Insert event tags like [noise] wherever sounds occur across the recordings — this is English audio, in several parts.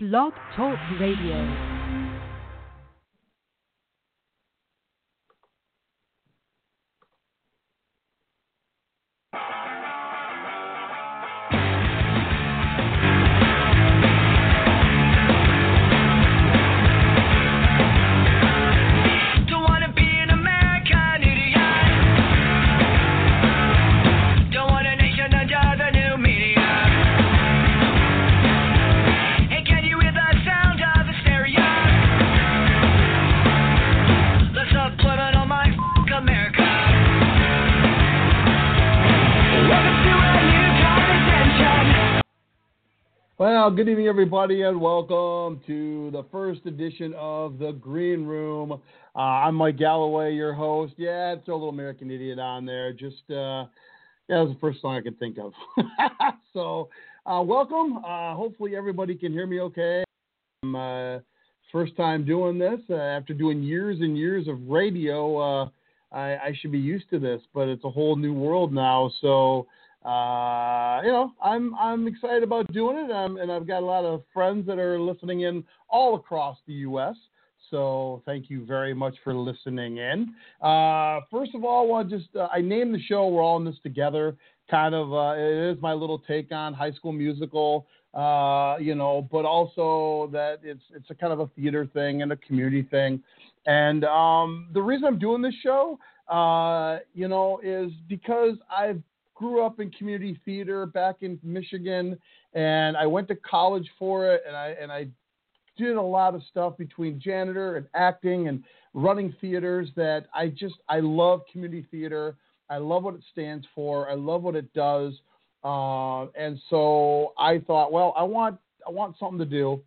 Blog Talk Radio. Well, good evening, everybody, and welcome to the first edition of the Green Room. Uh, I'm Mike Galloway, your host. Yeah, it's a little American Idiot on there. Just, uh, yeah, that was the first song I could think of. [laughs] so, uh, welcome. Uh, hopefully, everybody can hear me okay. I'm uh, first time doing this uh, after doing years and years of radio. I, I should be used to this, but it's a whole new world now. So, uh, you know, I'm I'm excited about doing it, um, and I've got a lot of friends that are listening in all across the U.S. So thank you very much for listening in. Uh, first of all, I want just uh, I named the show "We're All in This Together." Kind of, uh, it is my little take on High School Musical. Uh, you know, but also that it's it's a kind of a theater thing and a community thing. And um, the reason I'm doing this show, uh, you know, is because I've grew up in community theater back in Michigan, and I went to college for it, and I and I did a lot of stuff between janitor and acting and running theaters that I just I love community theater. I love what it stands for. I love what it does. Uh, and so I thought, well, I want I want something to do.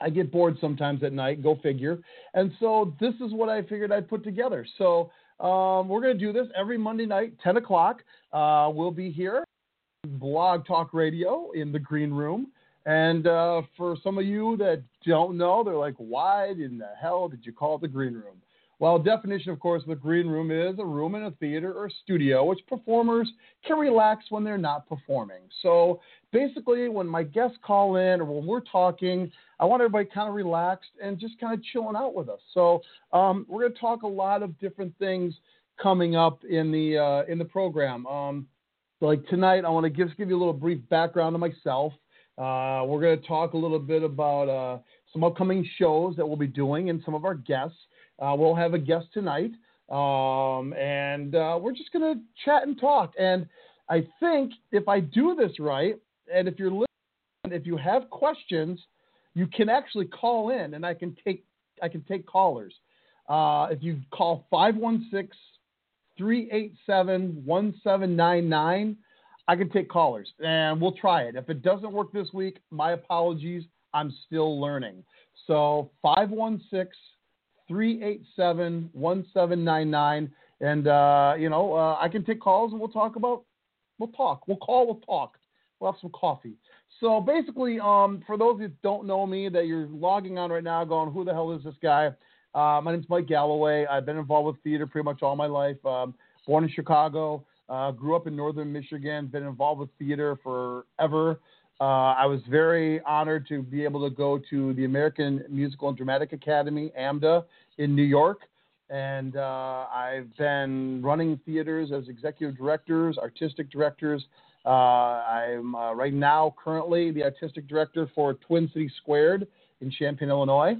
I get bored sometimes at night. Go figure. And so this is what I figured I'd put together. So um, we're going to do this every Monday night, 10 o'clock. Uh, we'll be here, Blog Talk Radio in the green room. And uh, for some of you that don't know, they're like, why in the hell did you call it the green room? Well, definition, of course, of the green room is a room in a theater or studio which performers can relax when they're not performing. So basically, when my guests call in or when we're talking, I want everybody kind of relaxed and just kind of chilling out with us. So um, we're going to talk a lot of different things coming up in the uh, in the program. Um, like tonight, I want to just give you a little brief background of myself. Uh, we're going to talk a little bit about uh, some upcoming shows that we'll be doing and some of our guests. Uh, we'll have a guest tonight, um, and uh, we're just going to chat and talk. And I think if I do this right, and if you're listening, if you have questions, you can actually call in, and I can take I can take callers. Uh, if you call 516 387 1799, I can take callers and we'll try it. If it doesn't work this week, my apologies. I'm still learning. So 516 387 1799. And, uh, you know, uh, I can take calls and we'll talk about, we'll talk. We'll call, we'll talk. We'll have some coffee. So basically, um, for those that don't know me, that you're logging on right now going, who the hell is this guy? Uh, my name's Mike Galloway. I've been involved with theater pretty much all my life. Um, born in Chicago, uh, grew up in northern Michigan, been involved with theater forever. Uh, I was very honored to be able to go to the American Musical and Dramatic Academy, AMDA, in New York. And uh, I've been running theaters as executive directors, artistic directors. Uh, I'm uh, right now currently the artistic director for Twin City Squared in Champaign, Illinois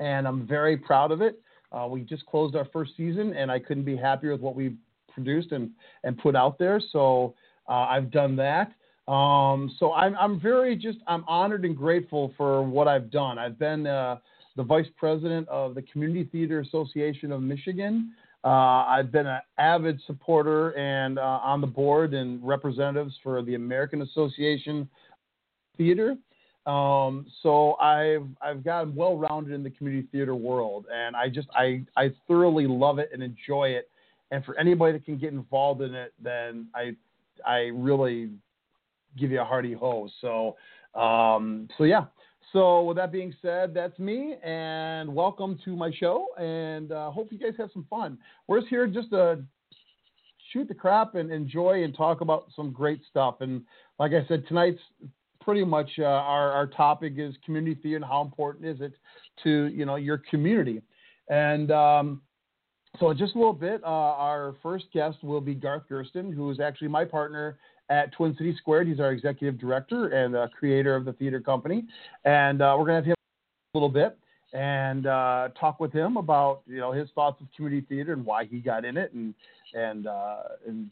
and I'm very proud of it. Uh, we just closed our first season, and I couldn't be happier with what we produced and, and put out there. So uh, I've done that. Um, so I'm, I'm very just I'm honored and grateful for what I've done. I've been uh, the vice president of the Community Theater Association of Michigan. Uh, I've been an avid supporter and uh, on the board and representatives for the American Association Theater. Um, so I've I've gotten well rounded in the community theater world, and I just I I thoroughly love it and enjoy it. And for anybody that can get involved in it, then I I really give you a hearty ho. So um, so yeah. So with that being said, that's me, and welcome to my show. And uh, hope you guys have some fun. We're just here just to shoot the crap and enjoy and talk about some great stuff. And like I said, tonight's pretty much uh, our our topic is community theater and how important is it to you know your community. And um, so, just a little bit, uh, our first guest will be Garth Gersten, who is actually my partner at Twin City Squared. He's our executive director and uh, creator of the theater company. And uh, we're going to have him a little bit and uh, talk with him about you know his thoughts of community theater and why he got in it and and uh, and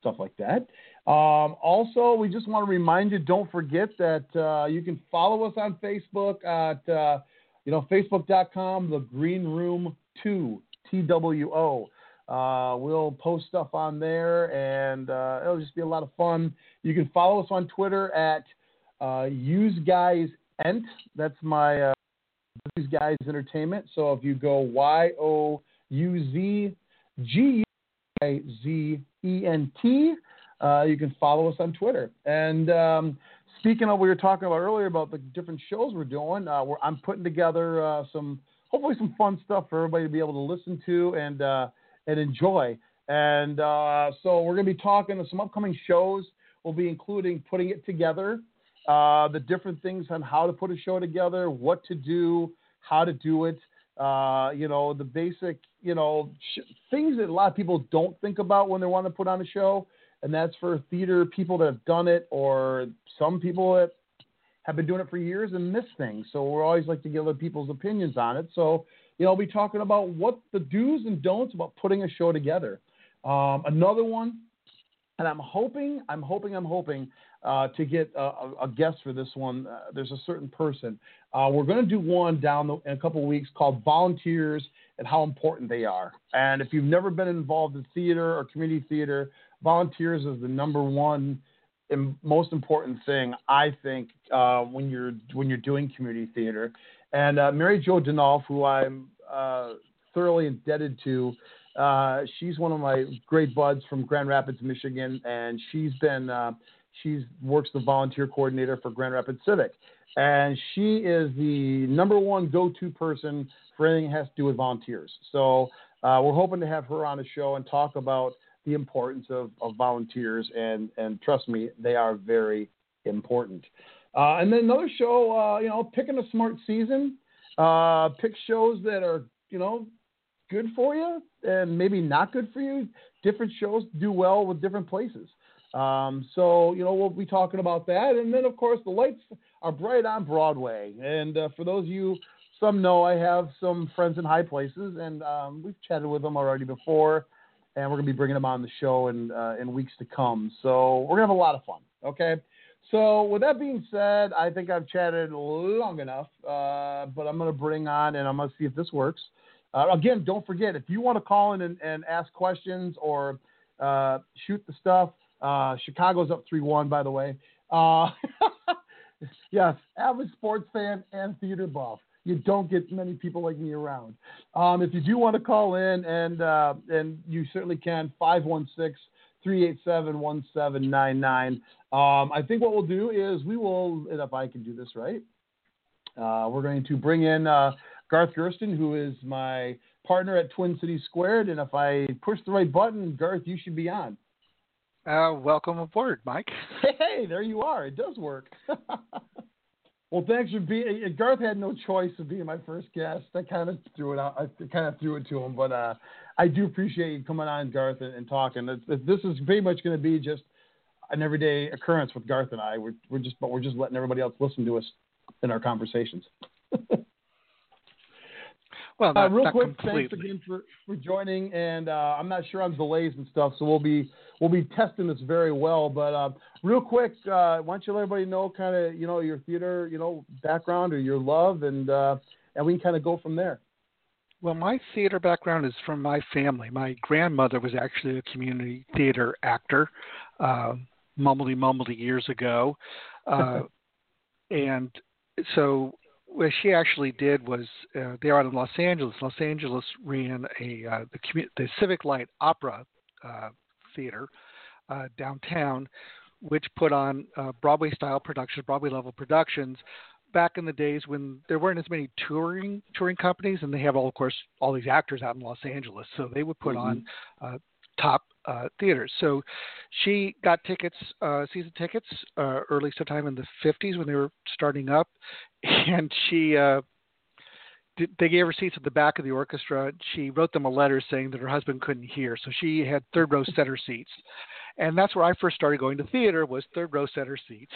stuff like that. Um, also, we just want to remind you: don't forget that uh, you can follow us on Facebook at uh, you know facebook.com the Green Room Two T W O. Uh, we'll post stuff on there, and uh, it'll just be a lot of fun. You can follow us on Twitter at uh, Use Guys Ent. That's my uh, Use Guys Entertainment. So if you go Y O U Z G I Z E N T, uh, you can follow us on Twitter. And um, speaking of what we were talking about earlier about the different shows we're doing, uh, we're, I'm putting together uh, some hopefully some fun stuff for everybody to be able to listen to and uh, and enjoy. And uh, so we're going to be talking to some upcoming shows. We'll be including putting it together, uh, the different things on how to put a show together, what to do, how to do it. Uh, you know, the basic, you know, sh- things that a lot of people don't think about when they want to put on a show. And that's for theater people that have done it or some people that have been doing it for years and miss things. So we're always like to get other people's opinions on it. So you know, I'll be talking about what the do's and don'ts about putting a show together. Um, another one, and I'm hoping, I'm hoping, I'm hoping uh, to get a, a, guest for this one. Uh, there's a certain person. Uh, we're going to do one down the, in a couple of weeks called Volunteers and How Important They Are. And if you've never been involved in theater or community theater, volunteers is the number one and most important thing I think uh, when you're when you're doing community theater. And uh, Mary Jo Denolf, who I'm uh, thoroughly indebted to, uh, she's one of my great buds from Grand Rapids, Michigan, and she's been uh, she's works the volunteer coordinator for Grand Rapids Civic, and she is the number one go-to person for anything that has to do with volunteers. So uh, we're hoping to have her on the show and talk about the importance of, of volunteers, and and trust me, they are very important. Uh, and then another show, uh, you know, picking a smart season. Uh, pick shows that are, you know, good for you and maybe not good for you. Different shows do well with different places. Um, so, you know, we'll be talking about that. And then, of course, the lights are bright on Broadway. And uh, for those of you, some know I have some friends in high places, and um, we've chatted with them already before. And we're going to be bringing them on the show in, uh, in weeks to come. So we're going to have a lot of fun. Okay. So, with that being said, I think I've chatted long enough, uh, but I'm going to bring on and I'm going to see if this works. Uh, again, don't forget if you want to call in and, and ask questions or uh, shoot the stuff. Uh, Chicago's up 3 1, by the way. Uh, [laughs] yes, avid sports fan and theater buff. You don't get many people like me around. Um, if you do want to call in, and uh, and you certainly can, 516 387 1799. Um, I think what we'll do is we will, and if I can do this right, uh, we're going to bring in uh, Garth Gersten, who is my partner at Twin Cities Squared. And if I push the right button, Garth, you should be on. Uh, welcome aboard, Mike. [laughs] Hey, there you are. It does work. [laughs] well, thanks for being. Garth had no choice of being my first guest. I kind of threw it out. I kind of threw it to him, but uh, I do appreciate you coming on, Garth, and, and talking. this is pretty much going to be just an everyday occurrence with Garth and I. We're, we're just, but we're just letting everybody else listen to us in our conversations. [laughs] well, not, uh, real quick, completely. thanks again for, for joining. And uh, I'm not sure on delays and stuff, so we'll be we'll be testing this very well. But uh, real quick, uh, why don't you let everybody know kind of you know your theater you know background or your love, and uh, and we can kind of go from there. Well, my theater background is from my family. My grandmother was actually a community theater actor. Uh, mumbledy mumbledy years ago, uh, [laughs] and so what she actually did was uh, they are in Los Angeles. Los Angeles ran a uh, the, the Civic Light Opera uh, Theater uh, downtown, which put on uh, Broadway style productions, Broadway level productions. Back in the days when there weren't as many touring touring companies, and they have all, of course, all these actors out in Los Angeles, so they would put mm-hmm. on uh, top uh, theaters. So she got tickets, uh, season tickets, uh, early sometime in the 50s when they were starting up, [laughs] and she. Uh, they gave her seats at the back of the orchestra. She wrote them a letter saying that her husband couldn't hear, so she had third row center seats, and that's where I first started going to theater was third row center seats,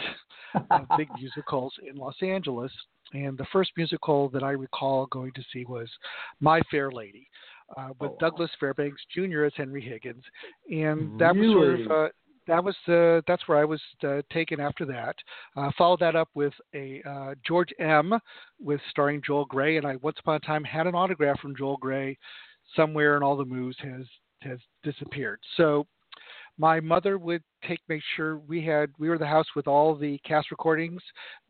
[laughs] uh, big musicals in Los Angeles. And the first musical that I recall going to see was My Fair Lady, uh, with oh, Douglas Fairbanks Jr. as Henry Higgins, and that really? was sort of uh, that was uh, that's where I was uh, taken after that. Uh, followed that up with a uh, George M. with starring Joel Grey, and I once upon a time had an autograph from Joel Grey somewhere in all the moves has has disappeared. So my mother would take make sure we had we were the house with all the cast recordings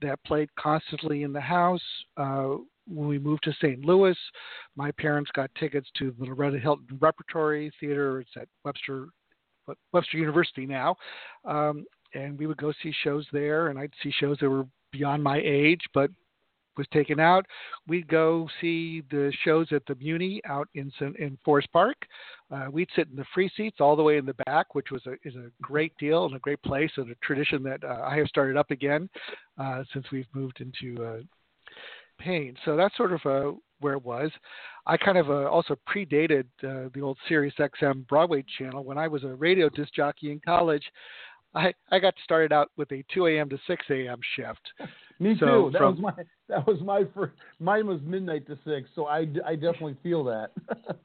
that played constantly in the house. Uh, when we moved to St. Louis, my parents got tickets to the Loretto Hilton Repertory Theater. It's at Webster Webster University now, um, and we would go see shows there. And I'd see shows that were beyond my age, but was taken out. We'd go see the shows at the Muny out in in Forest Park. Uh, we'd sit in the free seats all the way in the back, which was a is a great deal and a great place and a tradition that uh, I have started up again uh, since we've moved into uh, Paine. So that's sort of uh, where it was. I kind of uh, also predated uh, the old Sirius XM Broadway channel when I was a radio disc jockey in college. I, I got started out with a 2 a.m. to 6 a.m. shift. [laughs] Me so too. That from, was my that was my first. Mine was midnight to six, so I, I definitely feel that. [laughs]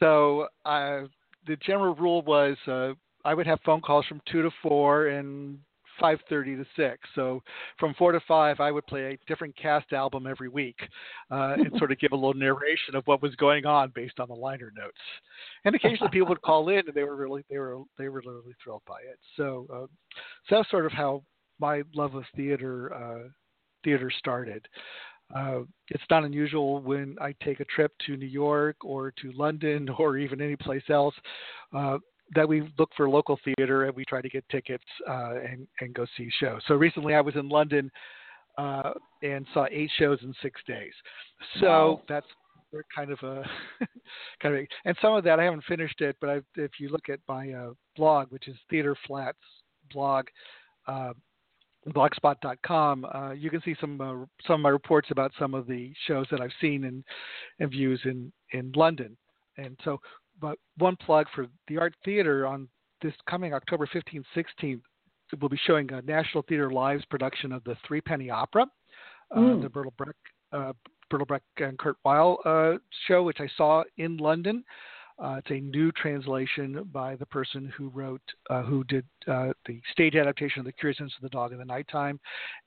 so uh, the general rule was uh, I would have phone calls from two to four and 5:30 to 6. So from 4 to 5, I would play a different cast album every week uh, and sort of give a little narration of what was going on based on the liner notes. And occasionally people would call in and they were really they were they were really thrilled by it. So uh, so that's sort of how my love of theater uh, theater started. Uh, it's not unusual when I take a trip to New York or to London [laughs] or even any place else uh, that we look for local theater and we try to get tickets uh, and and go see shows. So recently I was in London uh, and saw eight shows in six days. So wow. that's kind of a [laughs] kind of and some of that I haven't finished it, but i if you look at my uh, blog, which is Theater Flats blog. Uh, blogspot.com, uh, you can see some uh, some of my reports about some of the shows that I've seen and, and views in in London. And so but one plug for the Art Theater on this coming October 15th, 16th, we'll be showing a National Theater Live's production of the Three Penny Opera, mm. uh, the Bertolt Brecht, uh, Bertolt Brecht and Kurt Weill uh, show, which I saw in London. Uh, it's a new translation by the person who wrote, uh, who did uh, the stage adaptation of The Curious Incidents of the Dog in the Nighttime.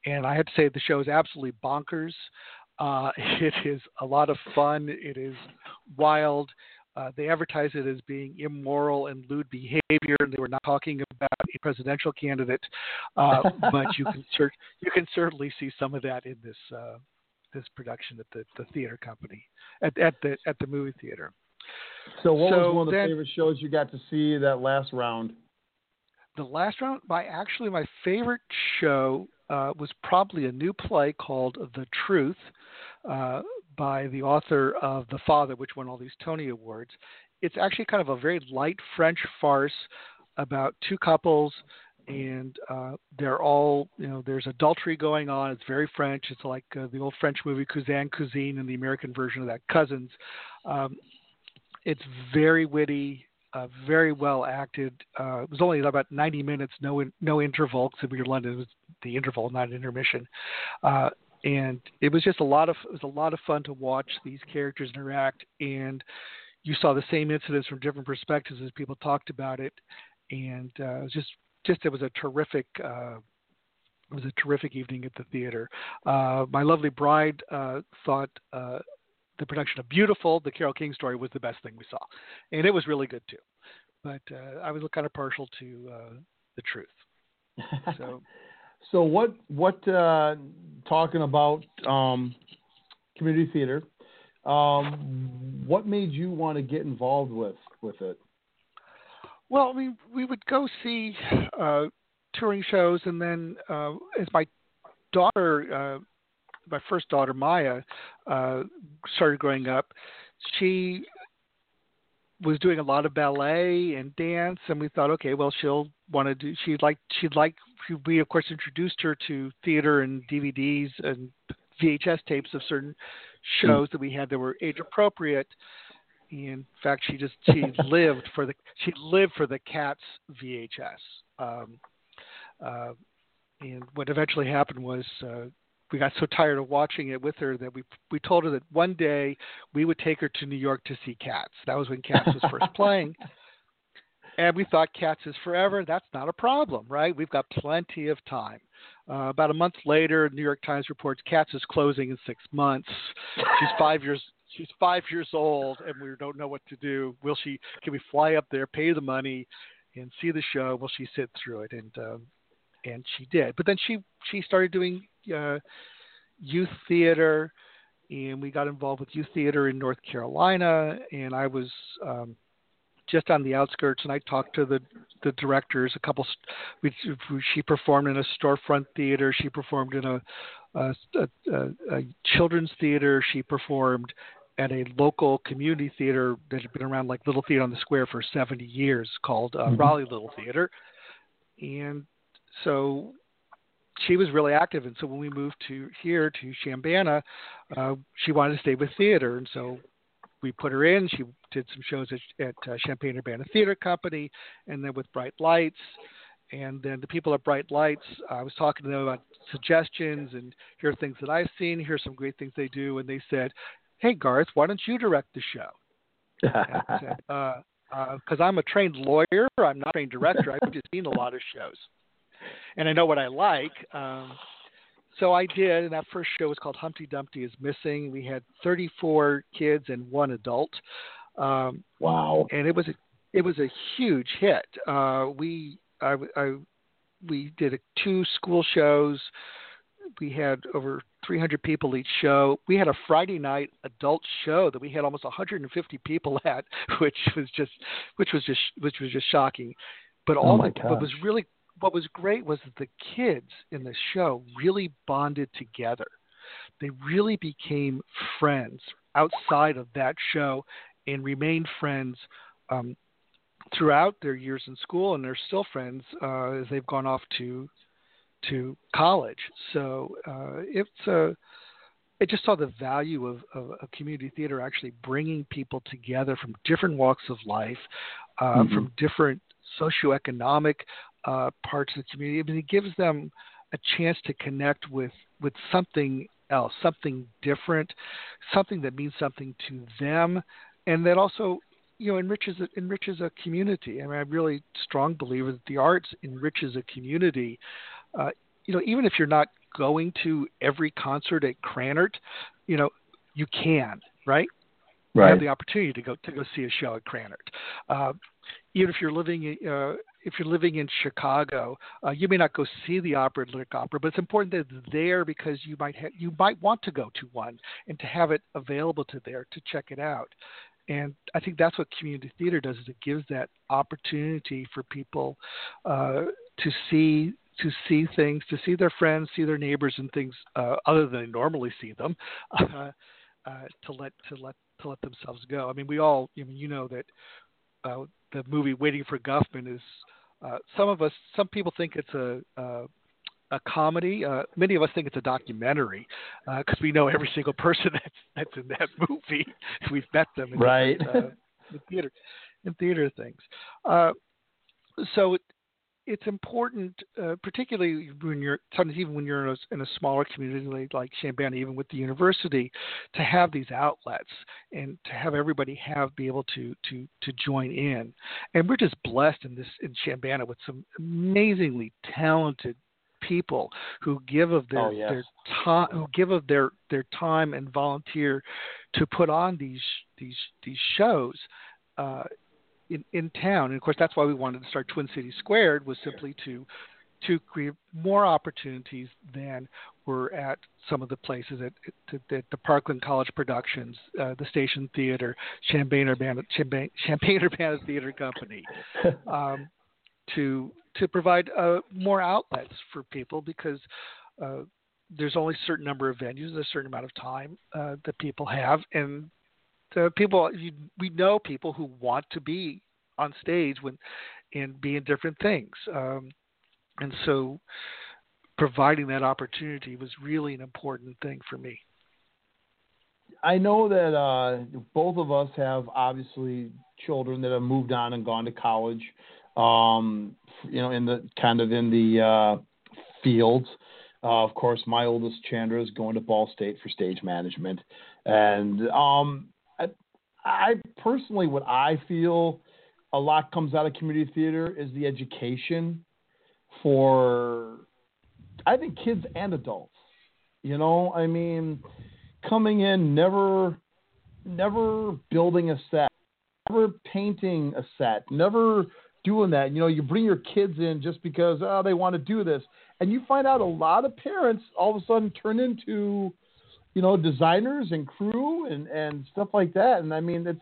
And I have to say, the show is absolutely bonkers. Uh, [laughs] it is a lot of fun. It is wild. Uh, they advertised it as being immoral and lewd behavior, and they were not talking about a presidential candidate. Uh, but you can [laughs] cer- you can certainly see some of that in this uh, this production at the, the theater company at, at the at the movie theater. So, what so was one of the then, favorite shows you got to see that last round? The last round, my actually my favorite show uh, was probably a new play called The Truth. Uh, by the author of The Father, which won all these Tony Awards. It's actually kind of a very light French farce about two couples, and uh, they're all, you know, there's adultery going on. It's very French. It's like uh, the old French movie Cousin Cousine and the American version of that, Cousins. Um, it's very witty, uh, very well acted. Uh, it was only about 90 minutes, no in, no interval. Because we were in London, it was the interval, not an intermission. And it was just a lot of it was a lot of fun to watch these characters interact and you saw the same incidents from different perspectives as people talked about it and uh, it was just just it was a terrific uh, it was a terrific evening at the theater. Uh, my lovely bride uh, thought uh, the production of Beautiful, the Carole King story, was the best thing we saw, and it was really good too. But uh, I was kind of partial to the truth. [laughs] So so what what uh, talking about um, community theater? Um, what made you want to get involved with with it? Well, we we would go see uh, touring shows, and then uh, as my daughter, uh, my first daughter Maya, uh, started growing up, she was doing a lot of ballet and dance, and we thought, okay, well, she'll want to do. She'd like she'd like we of course introduced her to theater and DVDs and VHS tapes of certain shows that we had that were age appropriate. In fact, she just she [laughs] lived for the she lived for the Cats VHS. Um, uh, and what eventually happened was uh, we got so tired of watching it with her that we we told her that one day we would take her to New York to see Cats. That was when Cats was first playing. [laughs] And we thought Cats is forever. That's not a problem, right? We've got plenty of time. Uh, about a month later, New York Times reports Cats is closing in six months. She's five years. She's five years old, and we don't know what to do. Will she? Can we fly up there, pay the money, and see the show? Will she sit through it? And um, and she did. But then she she started doing uh, youth theater, and we got involved with youth theater in North Carolina. And I was um, just on the outskirts, and I talked to the the directors. A couple, we, she performed in a storefront theater. She performed in a, a, a, a children's theater. She performed at a local community theater that had been around like Little Theater on the Square for 70 years called uh, mm-hmm. Raleigh Little Theater. And so she was really active. And so when we moved to here to Chambana, uh, she wanted to stay with theater. And so we put her in. She did some shows at, at uh, Champaign Urbana Theater Company and then with Bright Lights. And then the people at Bright Lights, I was talking to them about suggestions and here are things that I've seen. Here's some great things they do. And they said, Hey, Garth, why don't you direct the show? Because [laughs] uh, uh, I'm a trained lawyer, I'm not a trained director. I've just seen a lot of shows and I know what I like. Um, so I did, and that first show was called Humpty Dumpty is Missing. We had 34 kids and one adult. Um, wow! And it was a it was a huge hit. Uh, we I, I we did a, two school shows. We had over 300 people each show. We had a Friday night adult show that we had almost 150 people at, [laughs] which was just which was just which was just shocking. But all oh the, what was really what was great was that the kids in the show really bonded together. They really became friends outside of that show and remained friends um, throughout their years in school, and they're still friends uh, as they've gone off to to college. So uh, it's a uh, it just saw the value of, of, of, community theater actually bringing people together from different walks of life, uh, mm-hmm. from different socioeconomic uh, parts of the community. I mean, it gives them a chance to connect with with something else, something different, something that means something to them, and that also you know enriches enriches a community. I mean, I'm really strong believer that the arts enriches a community. Uh, you know, even if you're not going to every concert at Krannert, you know, you can, right? Right. You have the opportunity to go to go see a show at Krannert. Uh, even if you're living uh, if you're living in Chicago, uh, you may not go see the opera Lyric Opera, but it's important that it's there because you might ha- you might want to go to one and to have it available to there to check it out. And I think that's what community theater does is it gives that opportunity for people uh, to see to see things, to see their friends, see their neighbors, and things uh, other than they normally see them, [laughs] uh, uh, to let to let to let themselves go. I mean, we all, I mean, you know that uh, the movie Waiting for Guffman is uh, some of us, some people think it's a uh, a comedy. Uh, many of us think it's a documentary because uh, we know every single [laughs] person that's that's in that movie. [laughs] We've met them in right uh, in theater in theater things. Uh, so it's important, uh, particularly when you're sometimes even when you're in a, in a smaller community like Chambana, even with the university, to have these outlets and to have everybody have be able to to to join in. And we're just blessed in this in Chambana with some amazingly talented people who give of their oh, yes. their time who give of their their time and volunteer to put on these these these shows uh, in, in town. And of course, that's why we wanted to start Twin Cities Squared was simply to to create more opportunities than were at some of the places at, at, the Parkland College Productions, uh, the Station Theater, Champaign Urbana, Champaign, Champaign [laughs] Urbana Theater Company, [laughs] um, to to provide uh, more outlets for people because uh, there's only a certain number of venues, a certain amount of time uh, that people have, and uh, people we know people who want to be on stage when and be in different things, um, and so providing that opportunity was really an important thing for me. I know that uh, both of us have obviously children that have moved on and gone to college. Um, you know, in the kind of in the uh, fields. Uh, of course, my oldest Chandra is going to Ball State for stage management, and um, I, personally, what I feel a lot comes out of community theater is the education for, I think, kids and adults. You know, I mean, coming in, never, never building a set, never painting a set, never doing that. You know, you bring your kids in just because oh they want to do this, and you find out a lot of parents all of a sudden turn into, you know, designers and crew and and stuff like that. And I mean, it's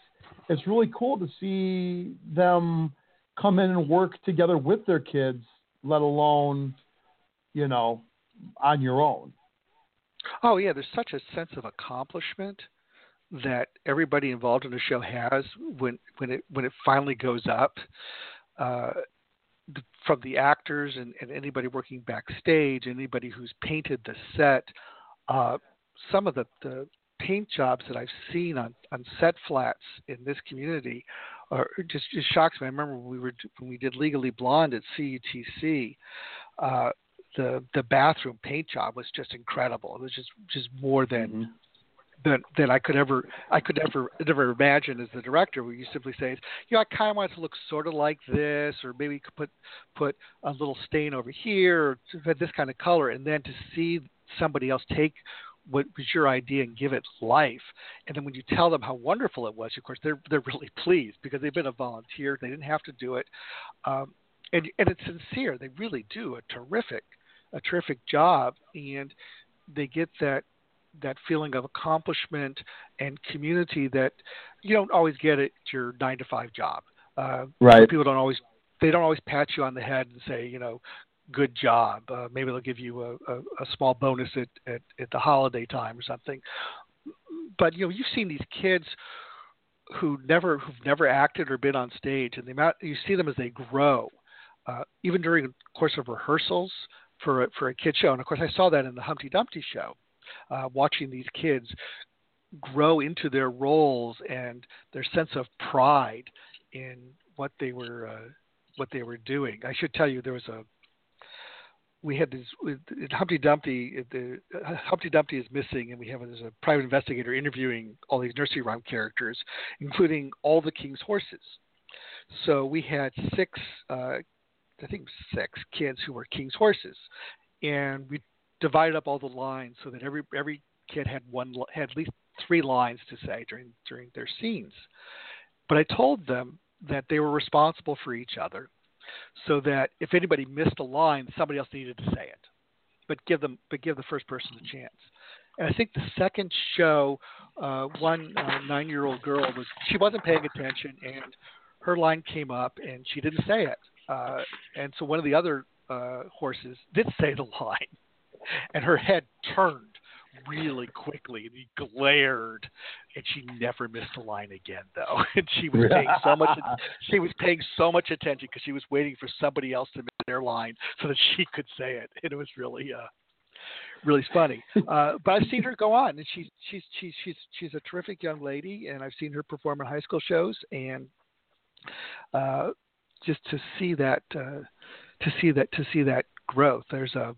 it's really cool to see them come in and work together with their kids, let alone, you know, on your own. Oh yeah, there's such a sense of accomplishment that everybody involved in the show has when when it when it finally goes up. Uh, from the actors and, and, anybody working backstage, anybody who's painted the set, uh, some of the, the, paint jobs that I've seen on, on set flats in this community are just, just shocks me. I remember when we were when we did Legally Blonde at CUTC, uh, the the bathroom paint job was just incredible. It was just just more than mm-hmm that that I could ever I could ever never imagine as the director where you simply say, you know, I kind of want it to look sort of like this, or maybe you could put put a little stain over here, or this kind of color, and then to see somebody else take what was your idea and give it life. And then when you tell them how wonderful it was, of course they're they're really [laughs] pleased because they've been a volunteer, they didn't have to do it, um, and and it's sincere. They really do a terrific a terrific job, and they get that that feeling of accomplishment and community that you don't always get at your nine to five job. Uh, right. People don't always they don't always pat you on the head and say you know good job. Uh, maybe they'll give you a, a, a small bonus at, at at the holiday time or something. But you know you've seen these kids who never who've never acted or been on stage, and the amount you see them as they grow, uh, even during the course of rehearsals for a, for a kid show. And of course, I saw that in the Humpty Dumpty show uh, watching these kids grow into their roles and their sense of pride in what they were uh, what they were doing. I should tell you there was a we had this Humpty Dumpty. The uh, Humpty Dumpty is missing, and we have there's a private investigator interviewing all these nursery rhyme characters, including all the king's horses. So we had six, uh, I think six kids who were king's horses, and we divided up all the lines so that every every kid had one had at least three lines to say during during their scenes. But I told them that they were responsible for each other, so that if anybody missed a line, somebody else needed to say it. But give them but give the first person a chance. And I think the second show, uh, one uh, nine-year-old girl was she wasn't paying attention, and her line came up, and she didn't say it. Uh, and so one of the other uh, horses did say the [laughs] line, and her head turned really quickly and he glared and she never missed a line again though. [laughs] And she was paying so much [laughs] she was paying so much attention because she was waiting for somebody else to miss their line [laughs] so that she could say it. And it was really uh really funny. Uh but i've seen her go on and she's she's she's she's she's a terrific young lady and i've seen her perform in high school shows. And uh just to see that uh to see that to see that growth there's a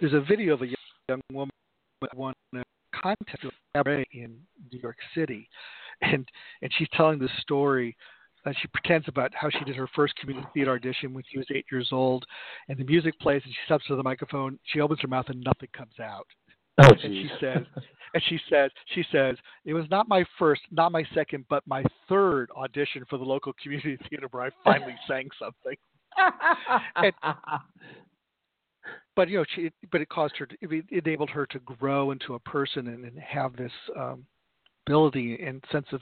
there's a video of a young woman a contest in New York City, and and she's telling this story. Uh, she pretends about how she did her first community theater audition when she was eight years old, and the music plays, and she steps to the microphone. She opens her mouth, and nothing comes out. Oh, and she says, [laughs] and she says, she says, it was not my first, not my second, but my third audition for the local community [laughs] theater where I finally sang something. [laughs] and, but you know, she, but it caused her, to, it enabled her to grow into a person and, and have this um, ability and sense of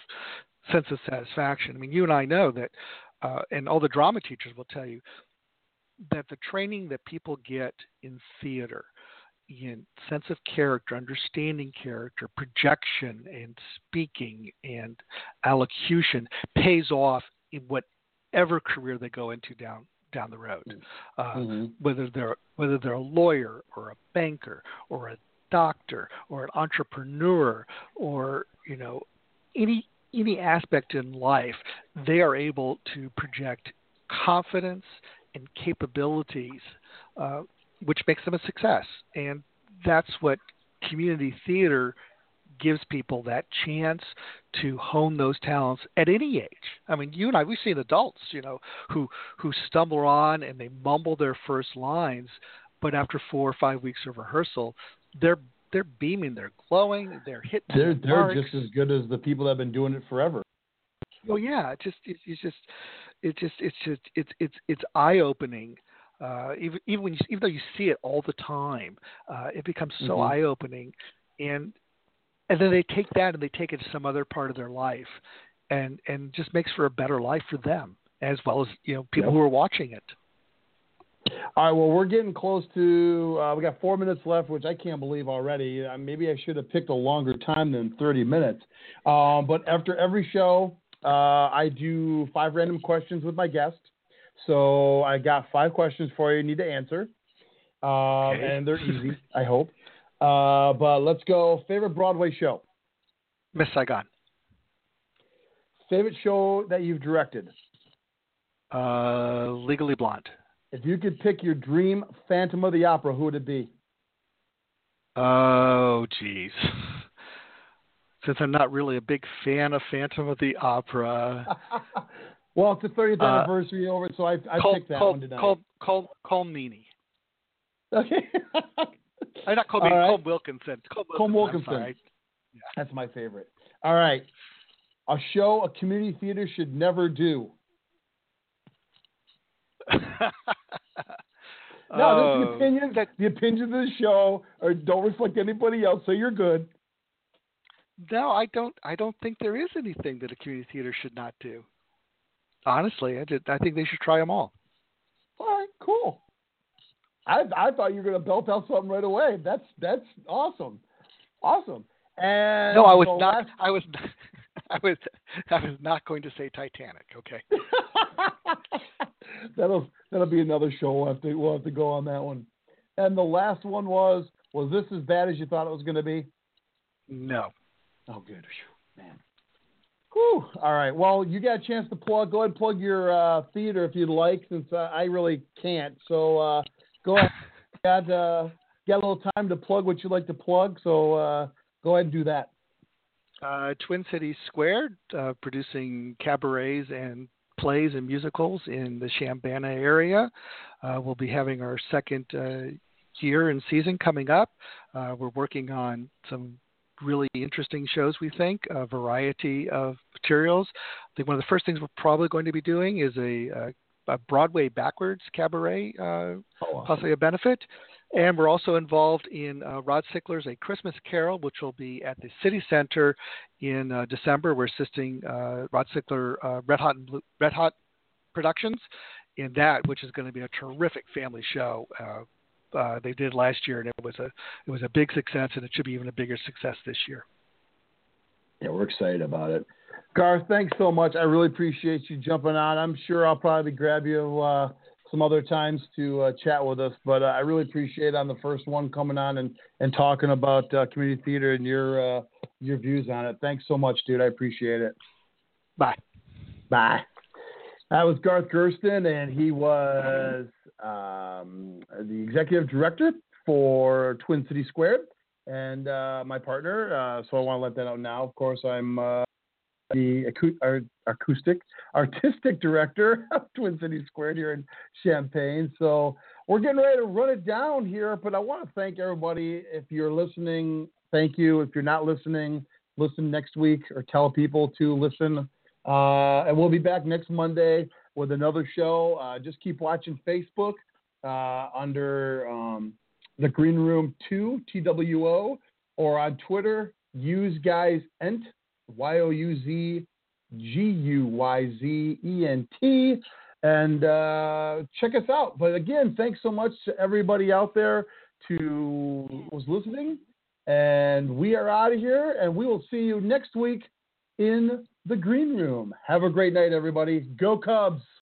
sense of satisfaction. I mean, you and I know that, uh, and all the drama teachers will tell you that the training that people get in theater in sense of character, understanding character, projection, and speaking and allocution pays off in whatever career they go into down down the road. Uh, Mm-hmm. Whether they're whether they're a lawyer or a banker or a doctor or an entrepreneur or you know any any aspect in life, they are able to project confidence and capabilities, uh, which makes them a success. And that's what community theater gives people that chance to hone those talents at any age. I mean, you and I, we've seen adults, you know, who who stumble on and they mumble their first lines, but after four or five weeks of rehearsal, they're they're beaming, they're glowing, they're hitting. They're the they're just as good as the people that have been doing it forever. Oh yeah, it just it, it's just it just it's just it's it's it's eye opening. Uh, even even when you even though you see it all the time, uh, it becomes so Mhm. eye opening, and and then they take that and they take it to some other part of their life, and and just makes for a better life for them as well as you know people Yep. who are watching it. All right, well, we're getting close to. Uh, we got four minutes left, which I can't believe already. Uh, maybe I should have picked a longer time than 30 minutes. Um, but after every show, uh, I do five random questions with my guest. So I got five questions for you. You need to answer, um, Okay. and they're easy. I hope. [laughs] Uh, but let's go. Favorite Broadway show. Miss Saigon, Favorite show that you've directed. uh, Legally Blonde, If you could pick your dream Phantom of the Opera, who would it be? Oh, jeez. [laughs] Since I'm not really a big fan of Phantom of the Opera, [laughs] well, it's the 30th Uh, anniversary over, so I, I Col, picked that Col, one tonight. Col, Col, Colmini. okay. [laughs] I not All right. Colm Wilkinson. Colm Wilkinson. Colm Wilkinson. sorry. That's my favorite. All right. A show a community theater should never do. [laughs] No, Oh, that's the opinion. that- the opinions of the show or don't reflect anybody else, so you're good. no, I don't. I don't think there is anything that a community theater should not do. Honestly, I did. I think they should try them all. All right, cool. I I thought you were gonna belt out something right away. That's that's awesome, awesome. And No, I was not. last- I was. [laughs] I was. I was not going to say Titanic. Okay. [laughs] that'll that'll be another show. We'll have to we'll have to go on that one. And the last one was was this as bad as you thought it was going to be? No. Oh, good, man. Whew. All right. Well, you got a chance to plug. Go ahead and plug your uh, theater if you'd like, since uh, I really can't. So uh, go ahead. got uh, a little time to plug what you'd like to plug. So uh, go ahead and do that. Uh, Twin Cities Squared, uh, producing cabarets and plays and musicals in the Chambana area. Uh, we'll be having our second uh, year and season coming up. Uh, we're working on some really interesting shows, we think, a variety of materials. I think one of the first things we're probably going to be doing is a, a, a Broadway backwards cabaret uh, possibly a benefit. And we're also involved in uh, Rod Sickler's A Christmas Carol, which will be at the City Center in uh, December. We're assisting uh, Rod Sickler uh, Red Hot and Blue, Red Hot Productions in that, which is going to be a terrific family show. Uh, uh, they did last year, and it was a it was a big success, and it should be even a bigger success this year. Yeah, we're excited about it. Garth, thanks so much. I really appreciate you jumping on. I'm sure I'll probably grab you uh, some other times to uh, chat with us, but uh, I really appreciate on the first one coming on and, and talking about uh, community theater and your uh, your views on it. Thanks so much, dude. I appreciate it. Bye. Bye. That was Garth Gersten, and he was um, the executive director for Twin City Squared and uh, my partner. Uh, so I want to let that out now. Of course, I'm uh, the acoustic artistic director [laughs] of Twin City Squared here in Champaign. So we're getting ready to run it down here, but I want to thank everybody. If you're listening, thank you. If you're not listening, listen next week or tell people to listen. Uh, and we'll be back next Monday with another show. Uh, just keep watching Facebook uh, under um, the Green Room 2, TWO, or on Twitter, Use Guys Ent, Y O U Z G U Y Z E N T. And uh, check us out. But again, thanks so much to everybody out there. to was listening. And we are out of here, and we will see you next week in the green room. Have a great night, everybody. Go Cubs!